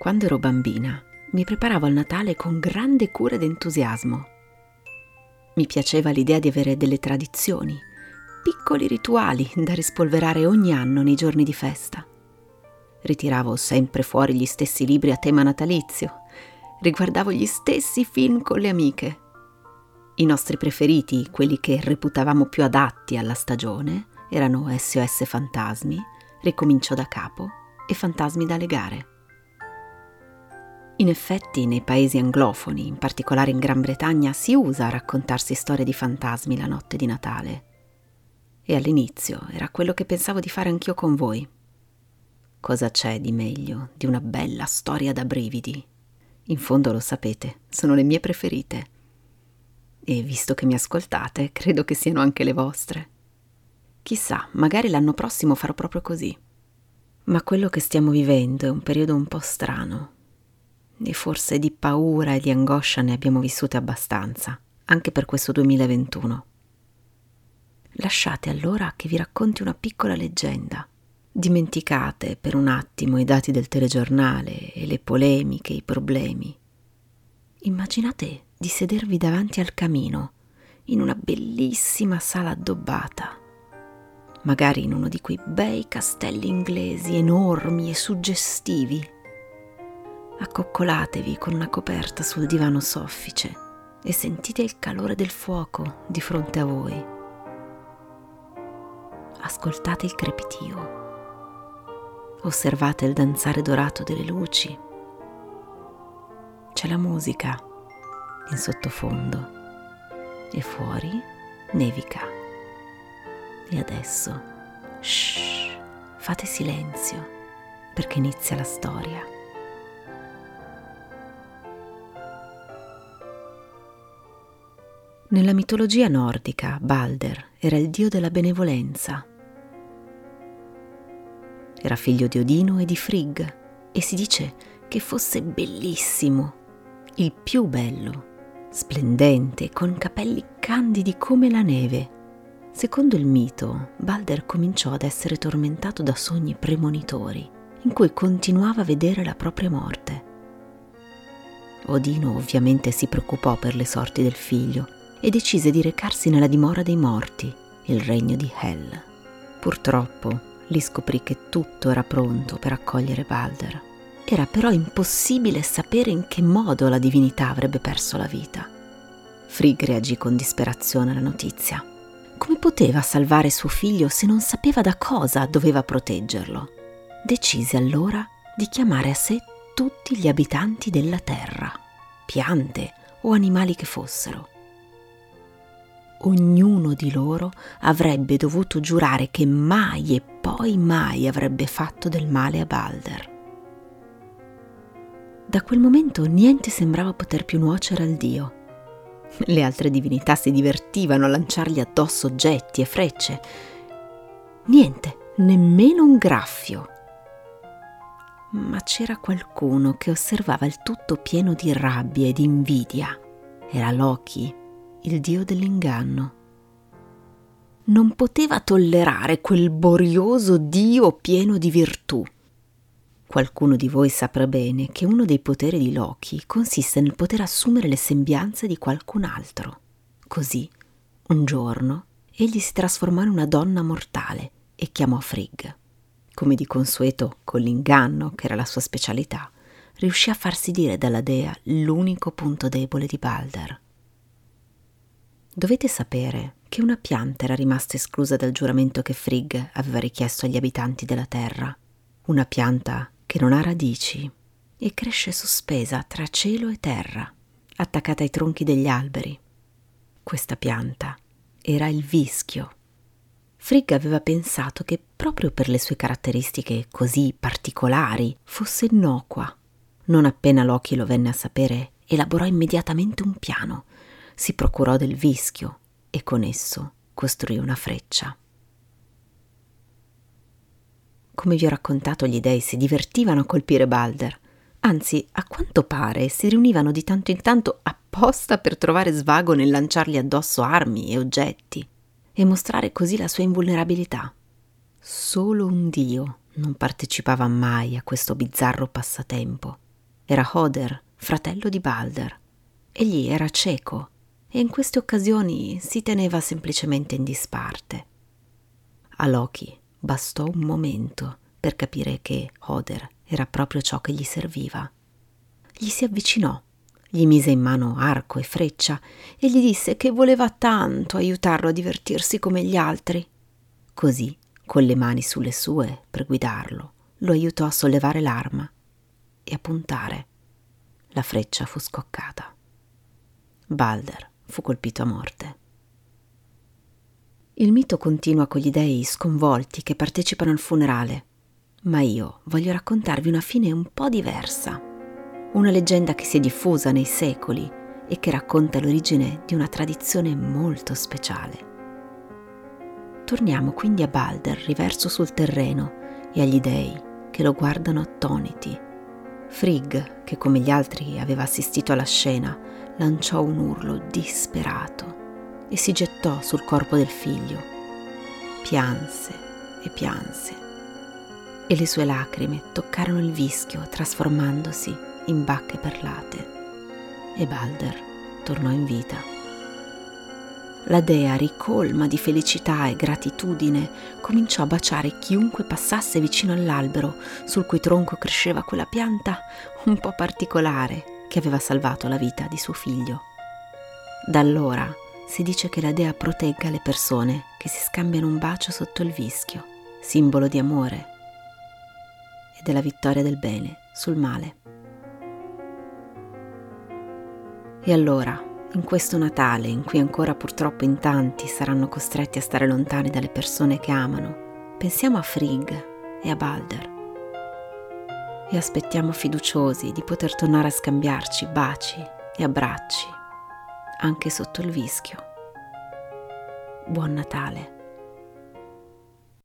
Quando ero bambina mi preparavo al Natale con grande cura ed entusiasmo. Mi piaceva l'idea di avere delle tradizioni, piccoli rituali da rispolverare ogni anno nei giorni di festa. Ritiravo sempre fuori gli stessi libri a tema natalizio, riguardavo gli stessi film con le amiche. I nostri preferiti, quelli che reputavamo più adatti alla stagione, erano SOS Fantasmi, Ricomincio da capo e Fantasmi da legare. In effetti, nei paesi anglofoni, in particolare in Gran Bretagna, si usa raccontarsi storie di fantasmi la notte di Natale. E all'inizio era quello che pensavo di fare anch'io con voi. Cosa c'è di meglio di una bella storia da brividi? In fondo lo sapete, sono le mie preferite. E visto che mi ascoltate, credo che siano anche le vostre. Chissà, magari l'anno prossimo farò proprio così. Ma quello che stiamo vivendo è un periodo un po' strano e forse di paura e di angoscia ne abbiamo vissute abbastanza, anche per questo 2021. Lasciate allora che vi racconti una piccola leggenda. Dimenticate per un attimo i dati del telegiornale e le polemiche, i problemi. Immaginate di sedervi davanti al camino, in una bellissima sala addobbata, magari in uno di quei bei castelli inglesi enormi e suggestivi accoccolatevi con una coperta sul divano soffice e sentite il calore del fuoco di fronte a voi. Ascoltate il crepitio. Osservate il danzare dorato delle luci. C'è la musica in sottofondo e fuori nevica. E adesso, shh, fate silenzio perché inizia la storia. Nella mitologia nordica, Balder era il dio della benevolenza. Era figlio di Odino e di Frigg e si dice che fosse bellissimo, il più bello, splendente, con capelli candidi come la neve. Secondo il mito, Balder cominciò ad essere tormentato da sogni premonitori, in cui continuava a vedere la propria morte. Odino ovviamente si preoccupò per le sorti del figlio e decise di recarsi nella dimora dei morti, il regno di Hel. Purtroppo lì scoprì che tutto era pronto per accogliere Balder. Era però impossibile sapere in che modo la divinità avrebbe perso la vita. Frigg reagì con disperazione alla notizia. Come poteva salvare suo figlio se non sapeva da cosa doveva proteggerlo? Decise allora di chiamare a sé tutti gli abitanti della terra, piante o animali che fossero, ognuno di loro avrebbe dovuto giurare che mai e poi mai avrebbe fatto del male a Balder. Da quel momento niente sembrava poter più nuocere al dio. Le altre divinità si divertivano a lanciargli addosso oggetti e frecce. Niente, nemmeno un graffio. Ma c'era qualcuno che osservava il tutto pieno di rabbia e di invidia. Era Loki, il dio dell'inganno. Non poteva tollerare quel borioso dio pieno di virtù. Qualcuno di voi saprà bene che uno dei poteri di Loki consiste nel poter assumere le sembianze di qualcun altro. Così, un giorno, egli si trasformò in una donna mortale e chiamò Frigg. Come di consueto, con l'inganno, che era la sua specialità, riuscì a farsi dire dalla dea l'unico punto debole di Balder. Dovete sapere che una pianta era rimasta esclusa dal giuramento che Frigg aveva richiesto agli abitanti della terra. Una pianta che non ha radici e cresce sospesa tra cielo e terra, attaccata ai tronchi degli alberi. Questa pianta era il vischio. Frigg aveva pensato che proprio per le sue caratteristiche così particolari fosse innocua. Non appena Loki lo venne a sapere, elaborò immediatamente un piano si procurò del vischio e con esso costruì una freccia. Come vi ho raccontato, gli dei si divertivano a colpire Balder, anzi, a quanto pare, si riunivano di tanto in tanto apposta per trovare svago nel lanciargli addosso armi e oggetti e mostrare così la sua invulnerabilità. Solo un dio non partecipava mai a questo bizzarro passatempo era Hoder, fratello di Balder. Egli era cieco e in queste occasioni si teneva semplicemente in disparte. A Loki bastò un momento per capire che Hoder era proprio ciò che gli serviva. Gli si avvicinò, gli mise in mano arco e freccia e gli disse che voleva tanto aiutarlo a divertirsi come gli altri. Così, con le mani sulle sue per guidarlo, lo aiutò a sollevare l'arma e a puntare. La freccia fu scoccata. Balder fu colpito a morte. Il mito continua con gli dei sconvolti che partecipano al funerale, ma io voglio raccontarvi una fine un po' diversa. Una leggenda che si è diffusa nei secoli e che racconta l'origine di una tradizione molto speciale. Torniamo quindi a Balder riverso sul terreno e agli dei che lo guardano attoniti. Frigg, che come gli altri aveva assistito alla scena, lanciò un urlo disperato e si gettò sul corpo del figlio. Pianse e pianse e le sue lacrime toccarono il vischio trasformandosi in bacche perlate e Balder tornò in vita. La dea, ricolma di felicità e gratitudine, cominciò a baciare chiunque passasse vicino all'albero sul cui tronco cresceva quella pianta un po' particolare che aveva salvato la vita di suo figlio. Da allora si dice che la dea protegga le persone che si scambiano un bacio sotto il vischio, simbolo di amore e della vittoria del bene sul male. E allora, in questo Natale, in cui ancora purtroppo in tanti saranno costretti a stare lontani dalle persone che amano, pensiamo a Frigg e a Balder e aspettiamo fiduciosi di poter tornare a scambiarci baci e abbracci, anche sotto il vischio. Buon Natale.